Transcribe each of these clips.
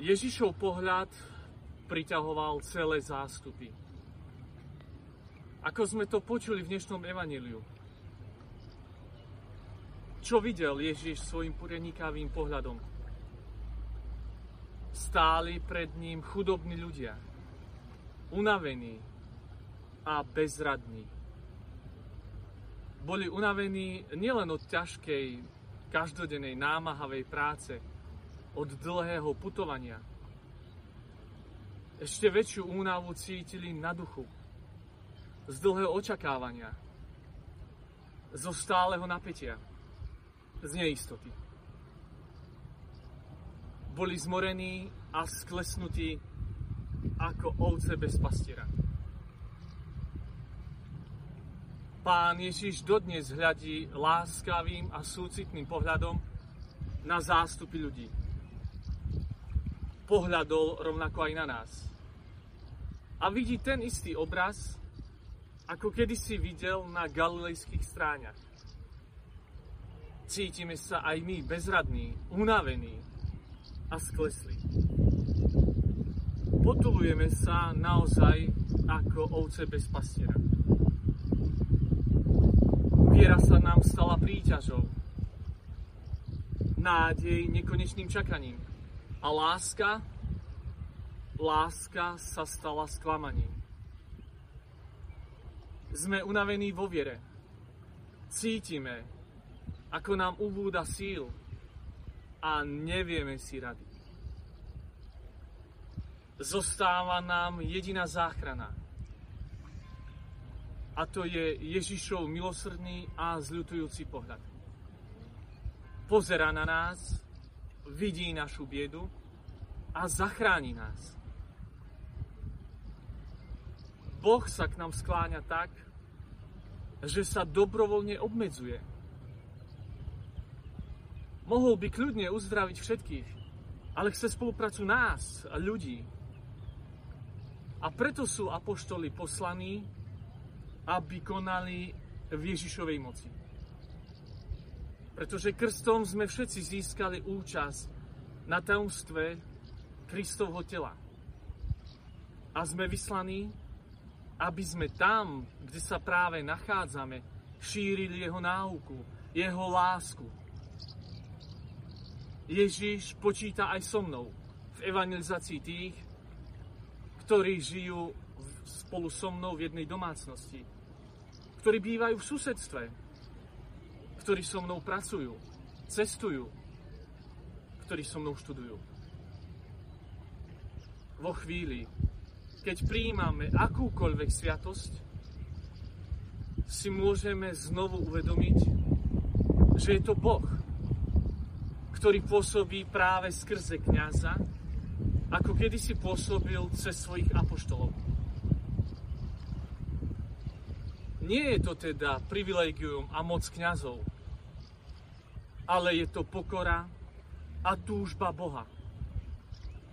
Ježišov pohľad priťahoval celé zástupy. Ako sme to počuli v dnešnom evaníliu. Čo videl Ježiš svojim purenikavým pohľadom? Stáli pred ním chudobní ľudia, unavení a bezradní. Boli unavení nielen od ťažkej, každodennej, námahavej práce, od dlhého putovania. Ešte väčšiu únavu cítili na duchu, z dlhého očakávania, zo stáleho napätia, z neistoty. Boli zmorení a sklesnutí ako ovce bez pastiera. Pán Ježiš dodnes hľadí láskavým a súcitným pohľadom na zástupy ľudí pohľadol rovnako aj na nás. A vidí ten istý obraz, ako kedysi videl na galilejských stráňach. Cítime sa aj my bezradní, unavení a sklesli. Potulujeme sa naozaj ako ovce bez pastiera. Viera sa nám stala príťažou, nádej nekonečným čakaním a láska, láska sa stala sklamaním. Sme unavení vo viere. Cítime, ako nám ubúda síl a nevieme si rady. Zostáva nám jediná záchrana. A to je Ježišov milosrdný a zľutujúci pohľad. Pozera na nás, vidí našu biedu a zachráni nás. Boh sa k nám skláňa tak, že sa dobrovoľne obmedzuje. Mohol by kľudne uzdraviť všetkých, ale chce spoluprácu nás, ľudí. A preto sú apoštoli poslaní, aby konali v Ježišovej moci. Pretože krstom sme všetci získali účasť na tajomstve Kristovho tela. A sme vyslaní, aby sme tam, kde sa práve nachádzame, šírili jeho náuku, jeho lásku. Ježiš počíta aj so mnou v evangelizácii tých, ktorí žijú spolu so mnou v jednej domácnosti, ktorí bývajú v susedstve, ktorí so mnou pracujú, cestujú, ktorí so mnou študujú. Vo chvíli, keď prijímame akúkoľvek sviatosť, si môžeme znovu uvedomiť, že je to Boh, ktorý pôsobí práve skrze kniaza, ako kedysi pôsobil cez svojich apoštolov. Nie je to teda privilegium a moc kňazov, ale je to pokora a túžba Boha.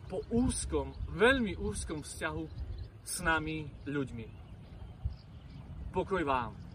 Po úzkom, veľmi úzkom vzťahu s nami ľuďmi. Pokoj vám.